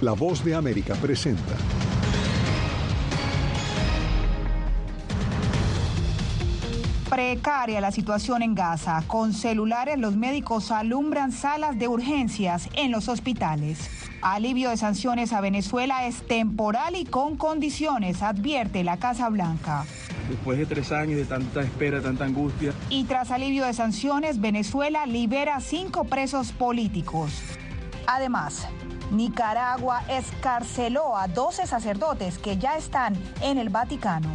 La voz de América presenta. Precaria la situación en Gaza. Con celulares los médicos alumbran salas de urgencias en los hospitales. Alivio de sanciones a Venezuela es temporal y con condiciones, advierte la Casa Blanca. Después de tres años de tanta espera, tanta angustia. Y tras alivio de sanciones, Venezuela libera cinco presos políticos. Además, Nicaragua escarceló a 12 sacerdotes que ya están en el Vaticano.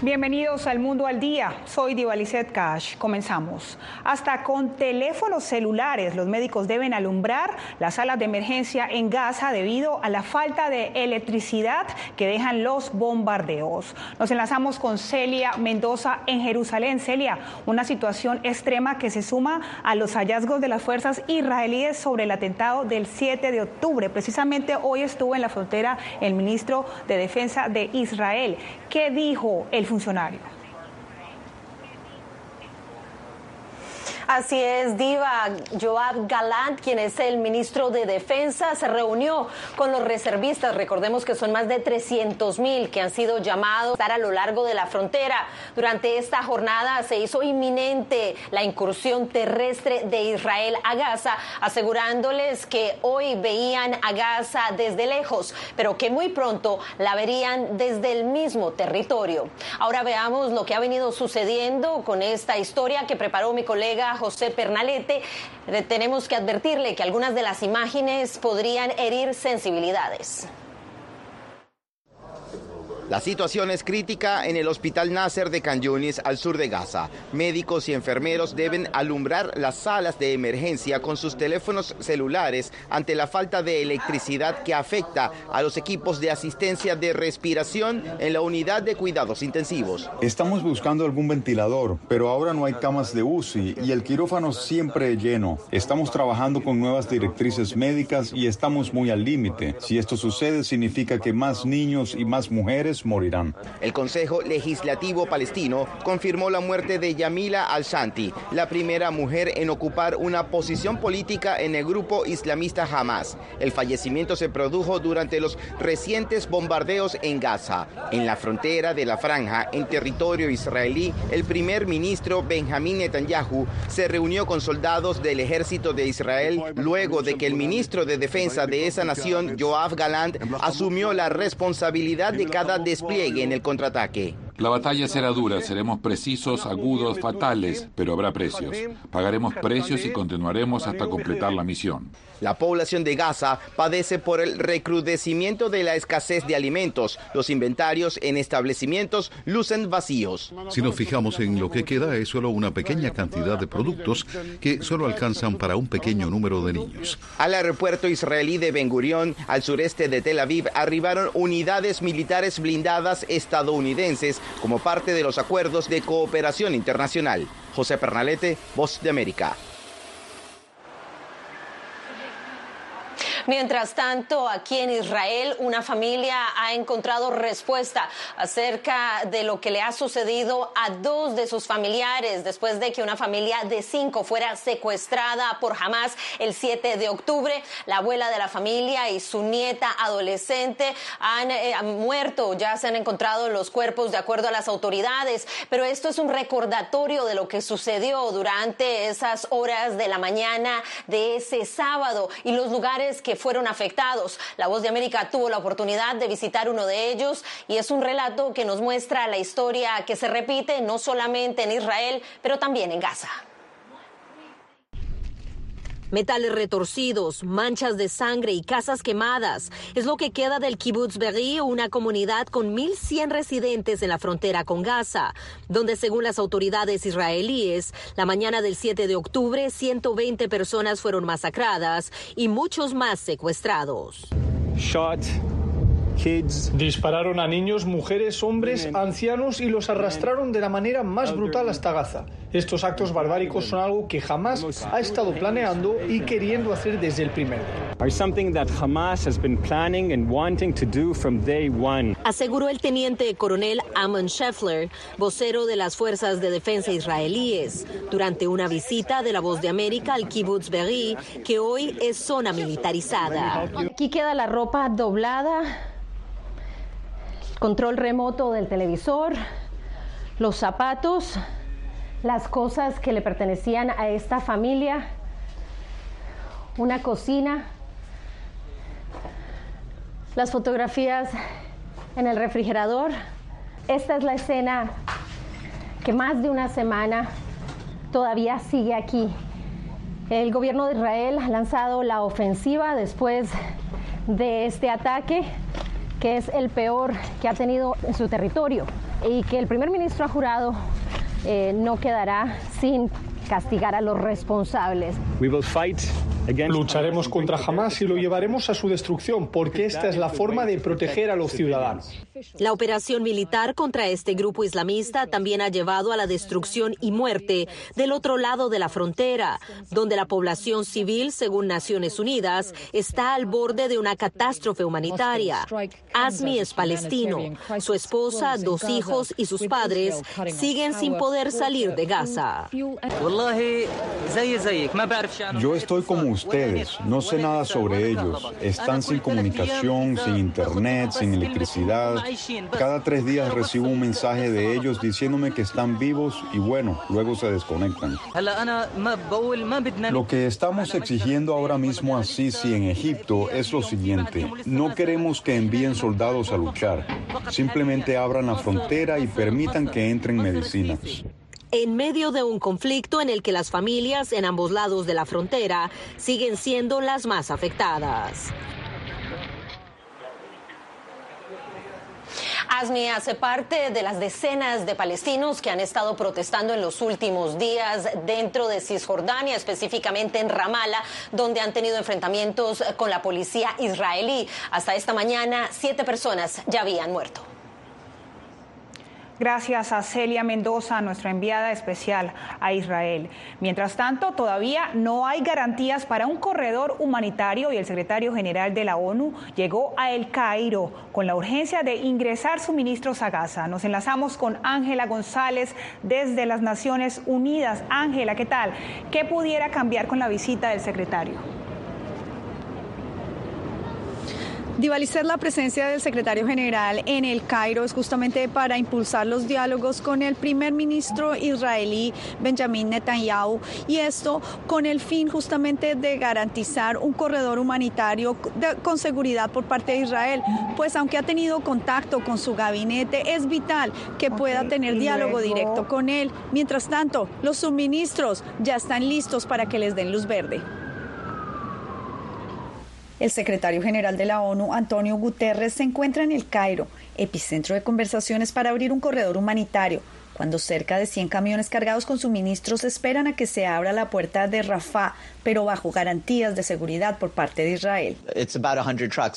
Bienvenidos al Mundo al Día. Soy Divalicet Cash. Comenzamos. Hasta con teléfonos celulares los médicos deben alumbrar las salas de emergencia en Gaza debido a la falta de electricidad que dejan los bombardeos. Nos enlazamos con Celia Mendoza en Jerusalén. Celia, una situación extrema que se suma a los hallazgos de las fuerzas israelíes sobre el atentado del 7 de octubre. Precisamente hoy estuvo en la frontera el ministro de Defensa de Israel. ¿Qué dijo el funcionario. Así es, Diva. Joab Galant, quien es el ministro de Defensa, se reunió con los reservistas. Recordemos que son más de 300 mil que han sido llamados a estar a lo largo de la frontera. Durante esta jornada se hizo inminente la incursión terrestre de Israel a Gaza, asegurándoles que hoy veían a Gaza desde lejos, pero que muy pronto la verían desde el mismo territorio. Ahora veamos lo que ha venido sucediendo con esta historia que preparó mi colega José Pernalete, tenemos que advertirle que algunas de las imágenes podrían herir sensibilidades. La situación es crítica en el Hospital Nasser de Can al sur de Gaza. Médicos y enfermeros deben alumbrar las salas de emergencia con sus teléfonos celulares ante la falta de electricidad que afecta a los equipos de asistencia de respiración en la unidad de cuidados intensivos. Estamos buscando algún ventilador, pero ahora no hay camas de UCI y el quirófano siempre lleno. Estamos trabajando con nuevas directrices médicas y estamos muy al límite. Si esto sucede, significa que más niños y más mujeres El Consejo Legislativo Palestino confirmó la muerte de Yamila al-Shanti, la primera mujer en ocupar una posición política en el grupo islamista Hamas. El fallecimiento se produjo durante los recientes bombardeos en Gaza. En la frontera de la franja, en territorio israelí, el primer ministro Benjamín Netanyahu se reunió con soldados del ejército de Israel luego de que el ministro de defensa de esa nación, Joab Galant, asumió la responsabilidad de cada despliegue en el contraataque. La batalla será dura, seremos precisos, agudos, fatales, pero habrá precios. Pagaremos precios y continuaremos hasta completar la misión. La población de Gaza padece por el recrudecimiento de la escasez de alimentos. Los inventarios en establecimientos lucen vacíos. Si nos fijamos en lo que queda, es solo una pequeña cantidad de productos que solo alcanzan para un pequeño número de niños. Al aeropuerto israelí de Ben Gurion, al sureste de Tel Aviv, arribaron unidades militares blindadas estadounidenses como parte de los acuerdos de cooperación internacional. José Pernalete, Voz de América. Mientras tanto, aquí en Israel, una familia ha encontrado respuesta acerca de lo que le ha sucedido a dos de sus familiares después de que una familia de cinco fuera secuestrada por Hamas el 7 de octubre. La abuela de la familia y su nieta adolescente han, eh, han muerto, ya se han encontrado los cuerpos de acuerdo a las autoridades, pero esto es un recordatorio de lo que sucedió durante esas horas de la mañana de ese sábado y los lugares que fueron afectados. La Voz de América tuvo la oportunidad de visitar uno de ellos y es un relato que nos muestra la historia que se repite no solamente en Israel, pero también en Gaza. Metales retorcidos, manchas de sangre y casas quemadas. Es lo que queda del kibbutz Berri, una comunidad con 1.100 residentes en la frontera con Gaza, donde según las autoridades israelíes, la mañana del 7 de octubre, 120 personas fueron masacradas y muchos más secuestrados. Dispararon a niños, mujeres, hombres, ancianos y los arrastraron de la manera más brutal hasta Gaza. Estos actos barbáricos son algo que jamás ha estado planeando y queriendo hacer desde el primer día. Aseguró el teniente coronel Amon Scheffler, vocero de las fuerzas de defensa israelíes, durante una visita de la Voz de América al kibbutz Be'eri, que hoy es zona militarizada. Aquí queda la ropa doblada, control remoto del televisor, los zapatos, las cosas que le pertenecían a esta familia, una cocina, las fotografías en el refrigerador. Esta es la escena que más de una semana todavía sigue aquí. El gobierno de Israel ha lanzado la ofensiva después de este ataque, que es el peor que ha tenido en su territorio y que el primer ministro ha jurado eh, no quedará sin castigar a los responsables. Lucharemos contra Hamas y lo llevaremos a su destrucción, porque esta es la forma de proteger a los ciudadanos. La operación militar contra este grupo islamista también ha llevado a la destrucción y muerte del otro lado de la frontera, donde la población civil, según Naciones Unidas, está al borde de una catástrofe humanitaria. Asmi es palestino. Su esposa, dos hijos y sus padres siguen sin poder salir de Gaza. Yo estoy como ustedes, no sé nada sobre ellos. Están sin comunicación, sin internet, sin electricidad. Cada tres días recibo un mensaje de ellos diciéndome que están vivos y bueno, luego se desconectan. Lo que estamos exigiendo ahora mismo a Sisi en Egipto es lo siguiente. No queremos que envíen soldados a luchar. Simplemente abran la frontera y permitan que entren medicinas en medio de un conflicto en el que las familias en ambos lados de la frontera siguen siendo las más afectadas. ASMI hace parte de las decenas de palestinos que han estado protestando en los últimos días dentro de Cisjordania, específicamente en Ramallah, donde han tenido enfrentamientos con la policía israelí. Hasta esta mañana, siete personas ya habían muerto. Gracias a Celia Mendoza, nuestra enviada especial a Israel. Mientras tanto, todavía no hay garantías para un corredor humanitario y el secretario general de la ONU llegó a El Cairo con la urgencia de ingresar suministros a Gaza. Nos enlazamos con Ángela González desde las Naciones Unidas. Ángela, ¿qué tal? ¿Qué pudiera cambiar con la visita del secretario? Divalizar la presencia del secretario general en el Cairo es justamente para impulsar los diálogos con el primer ministro israelí Benjamin Netanyahu y esto con el fin justamente de garantizar un corredor humanitario con seguridad por parte de Israel, pues aunque ha tenido contacto con su gabinete, es vital que pueda tener diálogo directo con él. Mientras tanto, los suministros ya están listos para que les den luz verde. El secretario general de la ONU, Antonio Guterres, se encuentra en el Cairo, epicentro de conversaciones para abrir un corredor humanitario cuando cerca de 100 camiones cargados con suministros esperan a que se abra la puerta de Rafah, pero bajo garantías de seguridad por parte de Israel.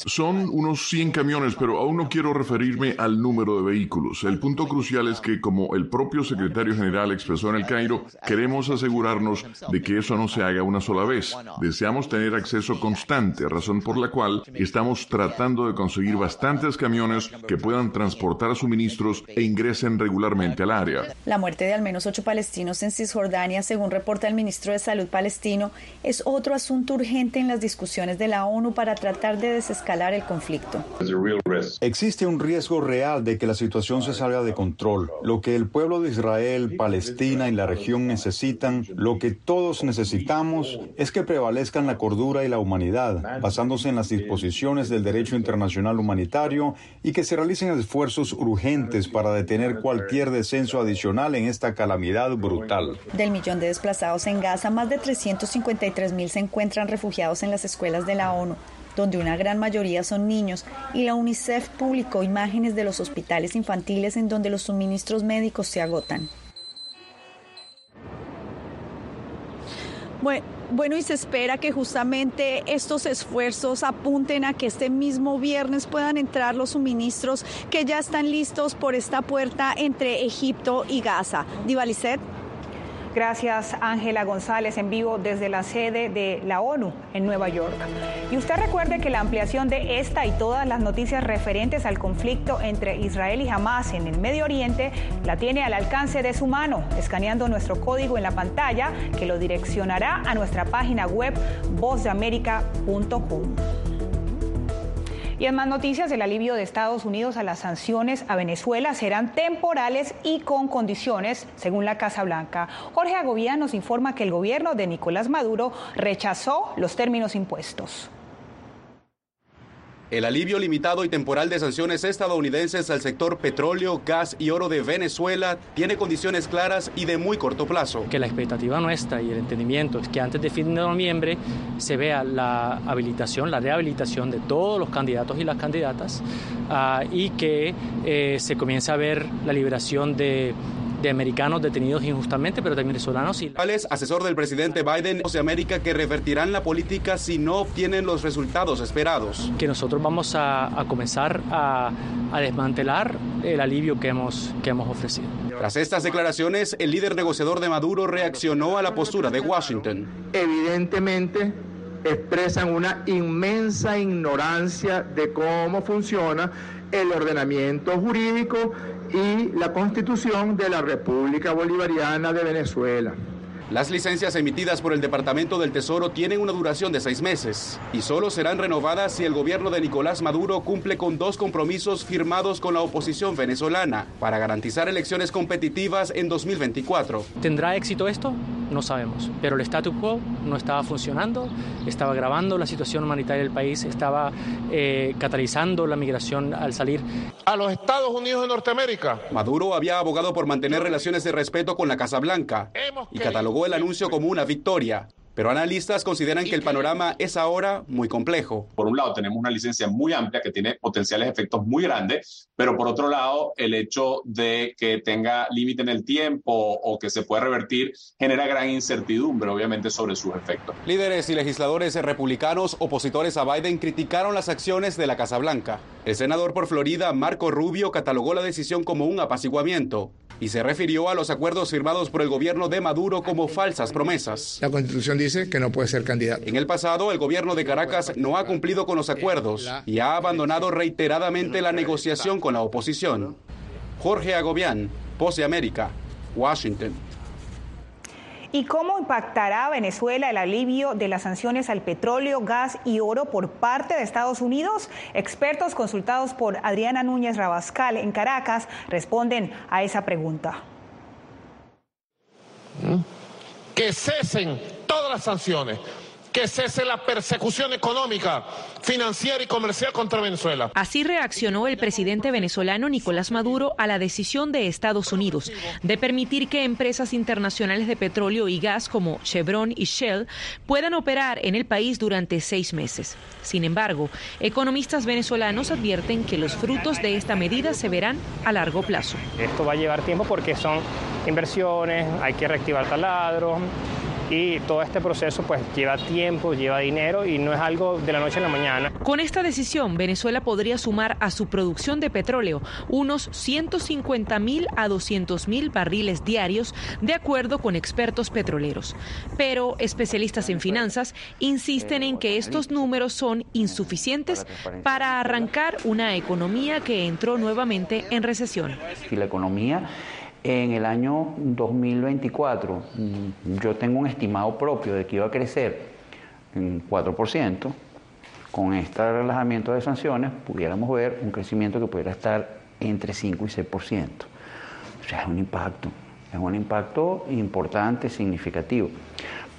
Son unos 100 camiones, pero aún no quiero referirme al número de vehículos. El punto crucial es que, como el propio secretario general expresó en el Cairo, queremos asegurarnos de que eso no se haga una sola vez. Deseamos tener acceso constante, razón por la cual estamos tratando de conseguir bastantes camiones que puedan transportar suministros e ingresen regularmente al área. La muerte de al menos ocho palestinos en Cisjordania, según reporta el ministro de Salud palestino, es otro asunto urgente en las discusiones de la ONU para tratar de desescalar el conflicto. Existe un riesgo real de que la situación se salga de control. Lo que el pueblo de Israel, Palestina y la región necesitan, lo que todos necesitamos, es que prevalezcan la cordura y la humanidad, basándose en las disposiciones del derecho internacional humanitario y que se realicen esfuerzos urgentes para detener cualquier descenso adicional en esta calamidad brutal. Del millón de desplazados en Gaza, más de 353 mil se encuentran refugiados en las escuelas de la ONU donde una gran mayoría son niños, y la UNICEF publicó imágenes de los hospitales infantiles en donde los suministros médicos se agotan. Bueno, y se espera que justamente estos esfuerzos apunten a que este mismo viernes puedan entrar los suministros que ya están listos por esta puerta entre Egipto y Gaza. Divalicet. Gracias Ángela González en vivo desde la sede de la ONU en Nueva York. Y usted recuerde que la ampliación de esta y todas las noticias referentes al conflicto entre Israel y Hamas en el Medio Oriente la tiene al alcance de su mano, escaneando nuestro código en la pantalla que lo direccionará a nuestra página web vozdeamerica.com. Y en más noticias, el alivio de Estados Unidos a las sanciones a Venezuela serán temporales y con condiciones, según la Casa Blanca. Jorge Agovía nos informa que el gobierno de Nicolás Maduro rechazó los términos impuestos. El alivio limitado y temporal de sanciones estadounidenses al sector petróleo, gas y oro de Venezuela tiene condiciones claras y de muy corto plazo. Que la expectativa nuestra y el entendimiento es que antes de fin de noviembre se vea la habilitación, la rehabilitación de todos los candidatos y las candidatas uh, y que eh, se comience a ver la liberación de de americanos detenidos injustamente, pero también venezolanos. Y... es asesor del presidente Biden de América que revertirán la política si no obtienen los resultados esperados. Que nosotros vamos a, a comenzar a, a, desmantelar el alivio que hemos, que hemos ofrecido. Tras estas declaraciones, el líder negociador de Maduro reaccionó a la postura de Washington. Evidentemente, expresan una inmensa ignorancia de cómo funciona el ordenamiento jurídico y la constitución de la República Bolivariana de Venezuela. Las licencias emitidas por el Departamento del Tesoro tienen una duración de seis meses y solo serán renovadas si el gobierno de Nicolás Maduro cumple con dos compromisos firmados con la oposición venezolana para garantizar elecciones competitivas en 2024. ¿Tendrá éxito esto? No sabemos, pero el statu quo no estaba funcionando, estaba agravando la situación humanitaria del país, estaba eh, catalizando la migración al salir. A los Estados Unidos de Norteamérica. Maduro había abogado por mantener relaciones de respeto con la Casa Blanca y catalogó el anuncio como una victoria. Pero analistas consideran que el panorama es ahora muy complejo. Por un lado, tenemos una licencia muy amplia que tiene potenciales efectos muy grandes, pero por otro lado, el hecho de que tenga límite en el tiempo o que se pueda revertir genera gran incertidumbre, obviamente, sobre sus efectos. Líderes y legisladores republicanos opositores a Biden criticaron las acciones de la Casa Blanca. El senador por Florida, Marco Rubio, catalogó la decisión como un apaciguamiento y se refirió a los acuerdos firmados por el gobierno de Maduro como falsas promesas. La constitución dice que no puede ser candidato. En el pasado, el gobierno de Caracas no ha cumplido con los acuerdos y ha abandonado reiteradamente la negociación con la oposición. Jorge Agobián, Pose América, Washington. ¿Y cómo impactará a Venezuela el alivio de las sanciones al petróleo, gas y oro por parte de Estados Unidos? Expertos consultados por Adriana Núñez Rabascal en Caracas responden a esa pregunta. Que cesen todas las sanciones que cese la persecución económica, financiera y comercial contra Venezuela. Así reaccionó el presidente venezolano Nicolás Maduro a la decisión de Estados Unidos de permitir que empresas internacionales de petróleo y gas como Chevron y Shell puedan operar en el país durante seis meses. Sin embargo, economistas venezolanos advierten que los frutos de esta medida se verán a largo plazo. Esto va a llevar tiempo porque son inversiones, hay que reactivar taladros y todo este proceso pues lleva tiempo, lleva dinero y no es algo de la noche a la mañana. Con esta decisión, Venezuela podría sumar a su producción de petróleo unos 150 mil a 200 mil barriles diarios, de acuerdo con expertos petroleros. Pero especialistas en finanzas insisten en que estos números son insuficientes para arrancar una economía que entró nuevamente en recesión. Si la economía en el año 2024 mm, yo tengo un estimado propio de que iba a crecer en 4%. Con este relajamiento de sanciones pudiéramos ver un crecimiento que pudiera estar entre 5 y 6%. O sea, es un impacto, es un impacto importante, significativo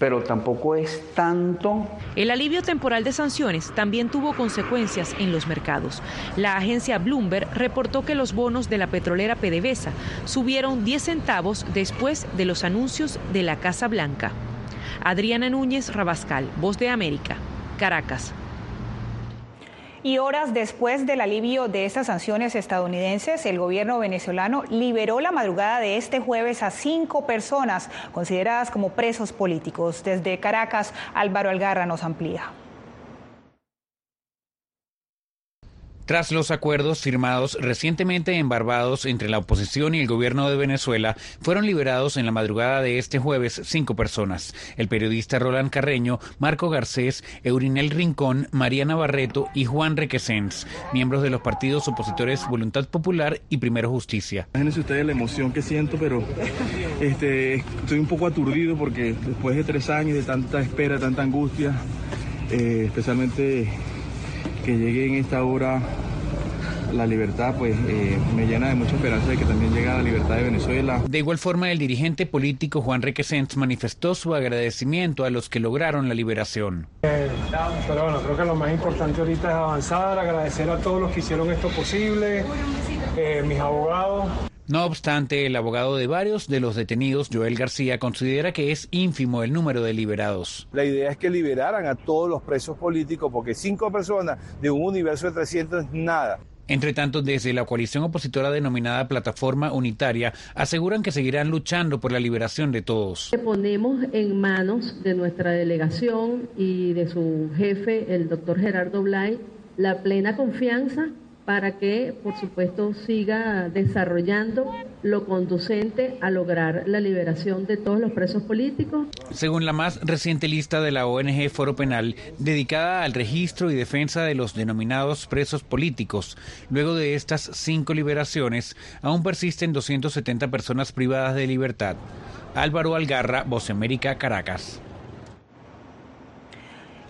pero tampoco es tanto. El alivio temporal de sanciones también tuvo consecuencias en los mercados. La agencia Bloomberg reportó que los bonos de la petrolera PDVSA subieron 10 centavos después de los anuncios de la Casa Blanca. Adriana Núñez Rabascal, Voz de América, Caracas. Y horas después del alivio de estas sanciones estadounidenses, el gobierno venezolano liberó la madrugada de este jueves a cinco personas consideradas como presos políticos. Desde Caracas, Álvaro Algarra nos amplía. Tras los acuerdos firmados recientemente en Barbados entre la oposición y el gobierno de Venezuela, fueron liberados en la madrugada de este jueves cinco personas. El periodista Roland Carreño, Marco Garcés, Eurinel Rincón, Mariana Barreto y Juan Requesens, miembros de los partidos opositores Voluntad Popular y Primero Justicia. Imagínense ustedes la emoción que siento, pero este, estoy un poco aturdido porque después de tres años de tanta espera, tanta angustia, eh, especialmente que llegue en esta hora la libertad, pues eh, me llena de mucha esperanza de que también llegue la libertad de Venezuela. De igual forma, el dirigente político Juan Requesens manifestó su agradecimiento a los que lograron la liberación. Eh, pero bueno, creo que lo más importante ahorita es avanzar, agradecer a todos los que hicieron esto posible, eh, mis abogados. No obstante, el abogado de varios de los detenidos, Joel García, considera que es ínfimo el número de liberados. La idea es que liberaran a todos los presos políticos porque cinco personas de un universo de 300 es nada. Entre tanto, desde la coalición opositora denominada Plataforma Unitaria, aseguran que seguirán luchando por la liberación de todos. Ponemos en manos de nuestra delegación y de su jefe, el doctor Gerardo Blay, la plena confianza para que, por supuesto, siga desarrollando lo conducente a lograr la liberación de todos los presos políticos. Según la más reciente lista de la ONG Foro Penal, dedicada al registro y defensa de los denominados presos políticos, luego de estas cinco liberaciones, aún persisten 270 personas privadas de libertad. Álvaro Algarra, Voz América, Caracas.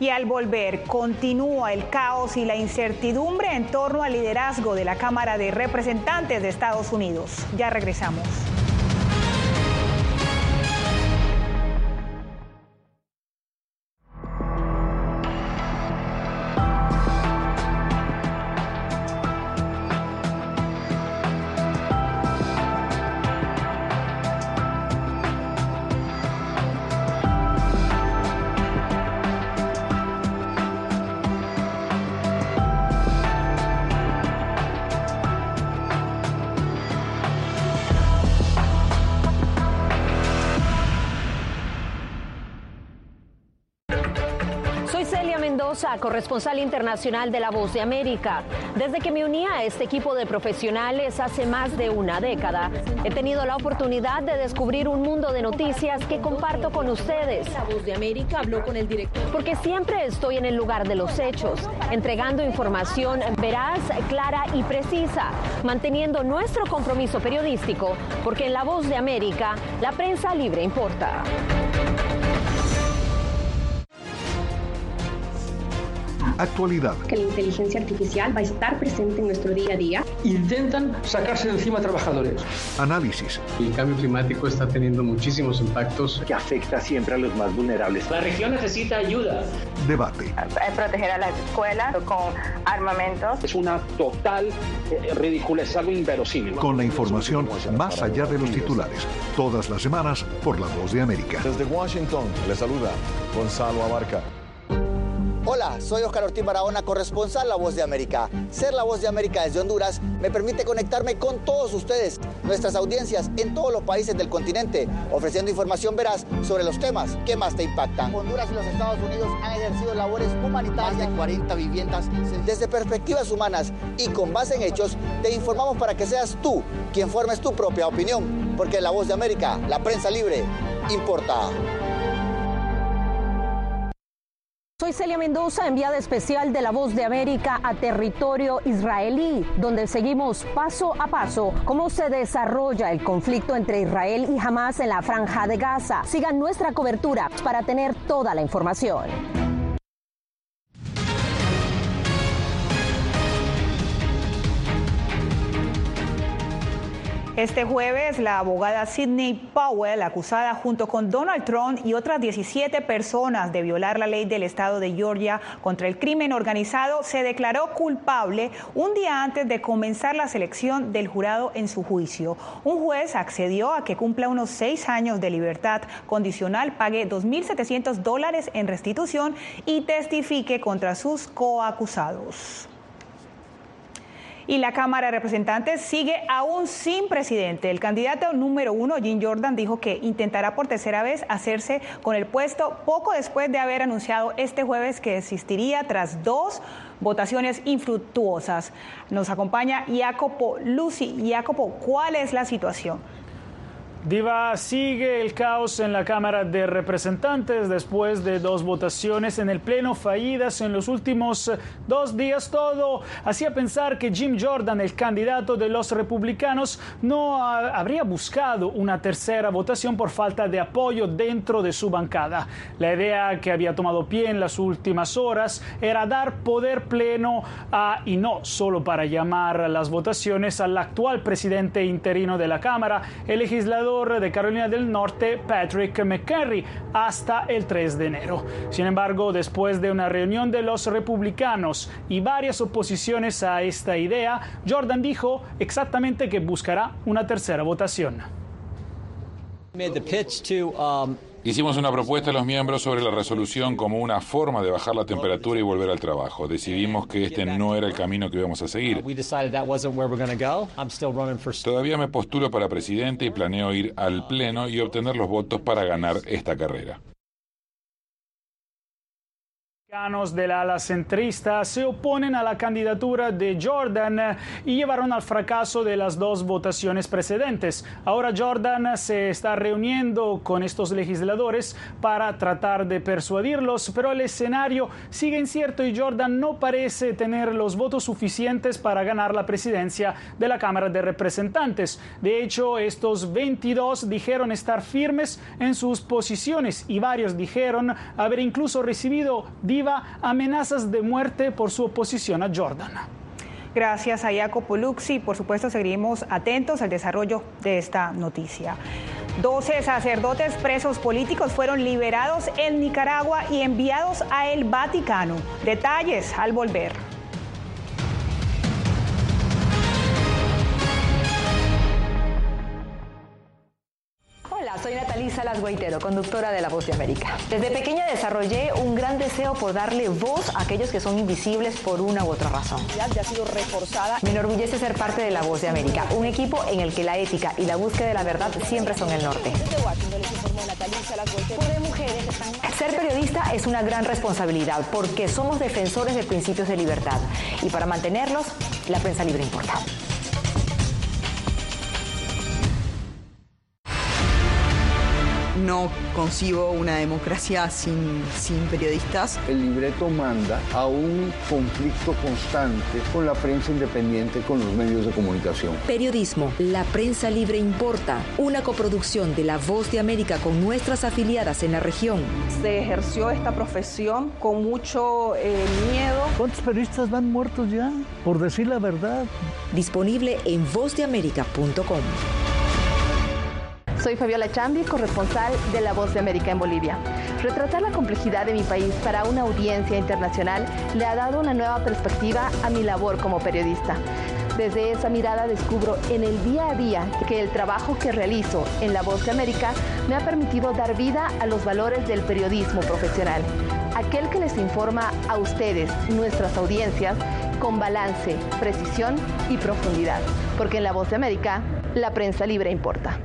Y al volver, continúa el caos y la incertidumbre en torno al liderazgo de la Cámara de Representantes de Estados Unidos. Ya regresamos. Corresponsal internacional de La Voz de América. Desde que me uní a este equipo de profesionales hace más de una década, he tenido la oportunidad de descubrir un mundo de noticias que comparto con ustedes. La Voz de América habló con el director. Porque siempre estoy en el lugar de los hechos, entregando información veraz, clara y precisa, manteniendo nuestro compromiso periodístico, porque en La Voz de América la prensa libre importa. Actualidad. Que la inteligencia artificial va a estar presente en nuestro día a día. Intentan sacarse de encima a trabajadores. Análisis. El cambio climático está teniendo muchísimos impactos. Que afecta siempre a los más vulnerables. La región necesita ayuda. Debate. Proteger a las escuelas con armamentos. Es una total eh, ridícula, es algo inverosímil. Con la información más allá de los titulares. Todas las semanas por La Voz de América. Desde Washington, le saluda Gonzalo Abarca. Hola, soy Oscar Ortiz Barahona, corresponsal La Voz de América. Ser La Voz de América desde Honduras me permite conectarme con todos ustedes, nuestras audiencias en todos los países del continente, ofreciendo información veraz sobre los temas que más te impactan. Honduras y los Estados Unidos han ejercido labores humanitarias de 40 viviendas desde perspectivas humanas y con base en hechos te informamos para que seas tú quien formes tu propia opinión, porque La Voz de América, la prensa libre, importa. Soy Celia Mendoza, enviada especial de La Voz de América a territorio israelí, donde seguimos paso a paso cómo se desarrolla el conflicto entre Israel y Hamas en la franja de Gaza. Sigan nuestra cobertura para tener toda la información. Este jueves, la abogada Sidney Powell, acusada junto con Donald Trump y otras 17 personas de violar la ley del estado de Georgia contra el crimen organizado, se declaró culpable un día antes de comenzar la selección del jurado en su juicio. Un juez accedió a que cumpla unos seis años de libertad condicional, pague 2.700 dólares en restitución y testifique contra sus coacusados. Y la Cámara de Representantes sigue aún sin presidente. El candidato número uno, Jim Jordan, dijo que intentará por tercera vez hacerse con el puesto poco después de haber anunciado este jueves que existiría tras dos votaciones infructuosas. Nos acompaña Jacopo Lucy. Jacopo, ¿cuál es la situación? Diva, sigue el caos en la Cámara de Representantes después de dos votaciones en el Pleno fallidas en los últimos dos días. Todo hacía pensar que Jim Jordan, el candidato de los republicanos, no habría buscado una tercera votación por falta de apoyo dentro de su bancada. La idea que había tomado pie en las últimas horas era dar poder pleno a, y no solo para llamar las votaciones, al actual presidente interino de la Cámara, el legislador de Carolina del Norte, Patrick McCarry, hasta el 3 de enero. Sin embargo, después de una reunión de los republicanos y varias oposiciones a esta idea, Jordan dijo exactamente que buscará una tercera votación. Hicimos una propuesta a los miembros sobre la resolución como una forma de bajar la temperatura y volver al trabajo. Decidimos que este no era el camino que íbamos a seguir. Todavía me postulo para presidente y planeo ir al Pleno y obtener los votos para ganar esta carrera del ala centrista se oponen a la candidatura de Jordan y llevaron al fracaso de las dos votaciones precedentes. Ahora Jordan se está reuniendo con estos legisladores para tratar de persuadirlos, pero el escenario sigue incierto y Jordan no parece tener los votos suficientes para ganar la presidencia de la Cámara de Representantes. De hecho, estos 22 dijeron estar firmes en sus posiciones y varios dijeron haber incluso recibido amenazas de muerte por su oposición a Jordan. Gracias a Jacopo Luxi. Por supuesto, seguiremos atentos al desarrollo de esta noticia. 12 sacerdotes presos políticos fueron liberados en Nicaragua y enviados a el Vaticano. Detalles al volver. Salas Guaitero, conductora de La Voz de América. Desde pequeña desarrollé un gran deseo por darle voz a aquellos que son invisibles por una u otra razón. Ya ha sido reforzada. Me enorgullece ser parte de La Voz de América, un equipo en el que la ética y la búsqueda de la verdad siempre son el norte. Ser periodista es una gran responsabilidad porque somos defensores de principios de libertad y para mantenerlos, la prensa libre importa. No concibo una democracia sin, sin periodistas. El libreto manda a un conflicto constante con la prensa independiente, con los medios de comunicación. Periodismo, la prensa libre importa, una coproducción de La Voz de América con nuestras afiliadas en la región. Se ejerció esta profesión con mucho eh, miedo. ¿Cuántos periodistas van muertos ya? Por decir la verdad. Disponible en vozdeamerica.com. Soy Fabiola Chambi, corresponsal de La Voz de América en Bolivia. Retratar la complejidad de mi país para una audiencia internacional le ha dado una nueva perspectiva a mi labor como periodista. Desde esa mirada descubro en el día a día que el trabajo que realizo en La Voz de América me ha permitido dar vida a los valores del periodismo profesional, aquel que les informa a ustedes, nuestras audiencias, con balance, precisión y profundidad, porque en La Voz de América la prensa libre importa.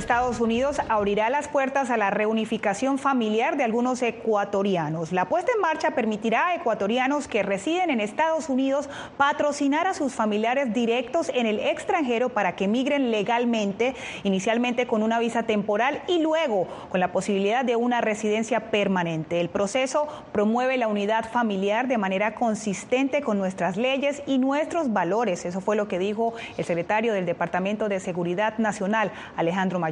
Estados Unidos abrirá las puertas a la reunificación familiar de algunos ecuatorianos. La puesta en marcha permitirá a ecuatorianos que residen en Estados Unidos patrocinar a sus familiares directos en el extranjero para que migren legalmente, inicialmente con una visa temporal y luego con la posibilidad de una residencia permanente. El proceso promueve la unidad familiar de manera consistente con nuestras leyes y nuestros valores. Eso fue lo que dijo el secretario del Departamento de Seguridad Nacional, Alejandro Mayor.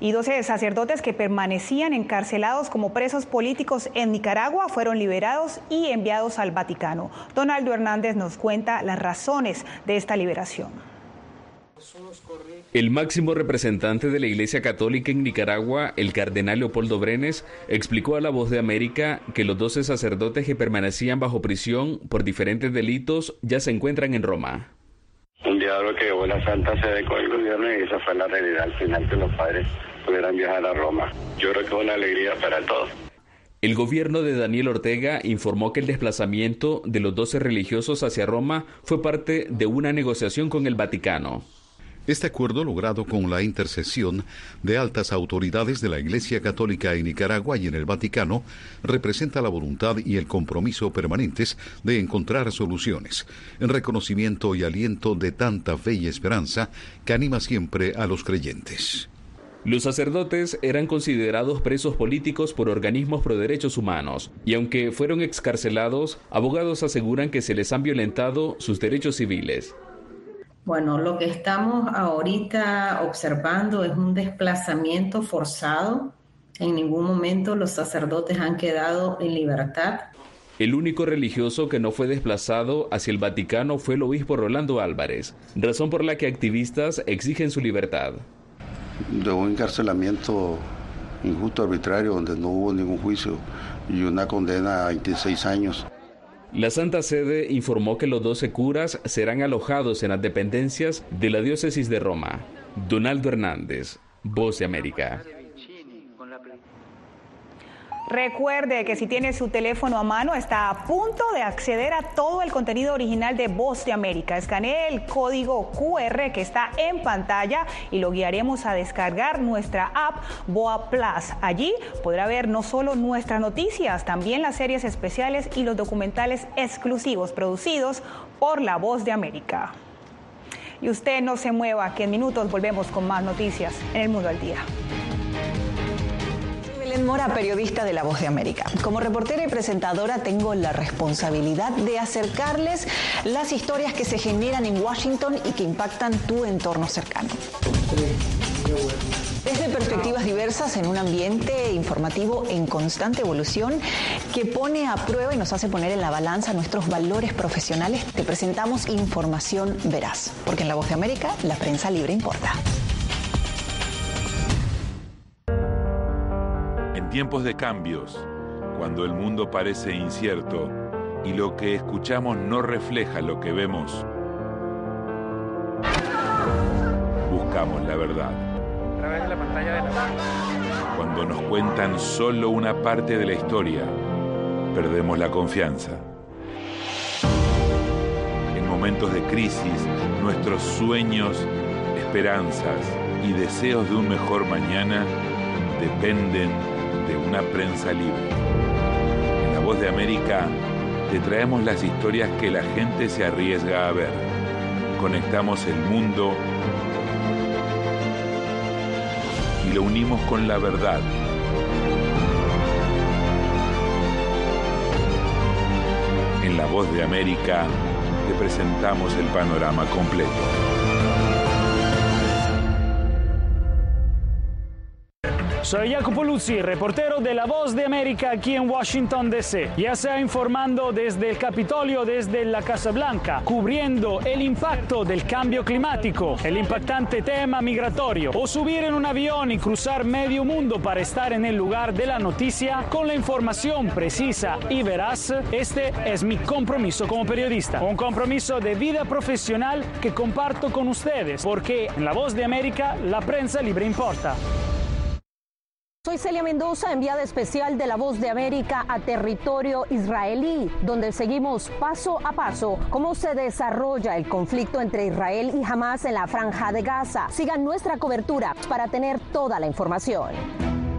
Y 12 sacerdotes que permanecían encarcelados como presos políticos en Nicaragua fueron liberados y enviados al Vaticano. Donaldo Hernández nos cuenta las razones de esta liberación. El máximo representante de la Iglesia Católica en Nicaragua, el cardenal Leopoldo Brenes, explicó a La Voz de América que los 12 sacerdotes que permanecían bajo prisión por diferentes delitos ya se encuentran en Roma. Un diálogo que llevó la Santa Sede con el gobierno y esa fue la realidad al final que los padres pudieran viajar a Roma. Yo creo que es una alegría para todos. El gobierno de Daniel Ortega informó que el desplazamiento de los 12 religiosos hacia Roma fue parte de una negociación con el Vaticano. Este acuerdo, logrado con la intercesión de altas autoridades de la Iglesia Católica en Nicaragua y en el Vaticano, representa la voluntad y el compromiso permanentes de encontrar soluciones, en reconocimiento y aliento de tanta fe y esperanza que anima siempre a los creyentes. Los sacerdotes eran considerados presos políticos por organismos pro derechos humanos, y aunque fueron excarcelados, abogados aseguran que se les han violentado sus derechos civiles. Bueno, lo que estamos ahorita observando es un desplazamiento forzado. En ningún momento los sacerdotes han quedado en libertad. El único religioso que no fue desplazado hacia el Vaticano fue el obispo Rolando Álvarez, razón por la que activistas exigen su libertad. De un encarcelamiento injusto, arbitrario, donde no hubo ningún juicio y una condena a 26 años. La Santa Sede informó que los 12 curas serán alojados en las dependencias de la diócesis de Roma. Donaldo Hernández, Voz de América. Recuerde que si tiene su teléfono a mano está a punto de acceder a todo el contenido original de Voz de América. Escanee el código QR que está en pantalla y lo guiaremos a descargar nuestra app Boa Plus. Allí podrá ver no solo nuestras noticias, también las series especiales y los documentales exclusivos producidos por La Voz de América. Y usted no se mueva, que en minutos volvemos con más noticias en el mundo al día. Belén Mora, periodista de La Voz de América. Como reportera y presentadora tengo la responsabilidad de acercarles las historias que se generan en Washington y que impactan tu entorno cercano. Desde perspectivas diversas en un ambiente informativo en constante evolución que pone a prueba y nos hace poner en la balanza nuestros valores profesionales, te presentamos información veraz, porque en La Voz de América la prensa libre importa. Tiempos de cambios, cuando el mundo parece incierto y lo que escuchamos no refleja lo que vemos, buscamos la verdad. Cuando nos cuentan solo una parte de la historia, perdemos la confianza. En momentos de crisis, nuestros sueños, esperanzas y deseos de un mejor mañana dependen de una prensa libre. En La Voz de América te traemos las historias que la gente se arriesga a ver. Conectamos el mundo y lo unimos con la verdad. En La Voz de América te presentamos el panorama completo. Soy Jacopo Luzzi, reportero de La Voz de América aquí en Washington, D.C. Ya sea informando desde el Capitolio, desde la Casa Blanca, cubriendo el impacto del cambio climático, el impactante tema migratorio, o subir en un avión y cruzar medio mundo para estar en el lugar de la noticia con la información precisa y veraz, este es mi compromiso como periodista. Un compromiso de vida profesional que comparto con ustedes, porque en La Voz de América la prensa libre importa. Soy Celia Mendoza, enviada especial de La Voz de América a territorio israelí, donde seguimos paso a paso cómo se desarrolla el conflicto entre Israel y Hamas en la franja de Gaza. Sigan nuestra cobertura para tener toda la información.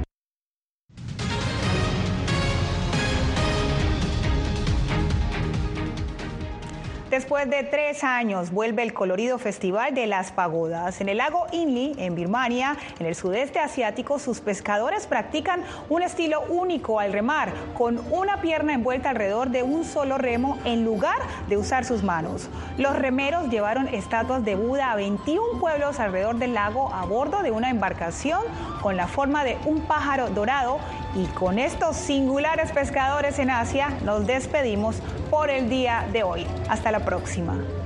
Después de tres años vuelve el colorido Festival de las Pagodas. En el lago Inli, en Birmania, en el sudeste asiático, sus pescadores practican un estilo único al remar, con una pierna envuelta alrededor de un solo remo en lugar de usar sus manos. Los remeros llevaron estatuas de Buda a 21 pueblos alrededor del lago a bordo de una embarcación con la forma de un pájaro dorado y con estos singulares pescadores en Asia nos despedimos por el día de hoy. Hasta la próxima.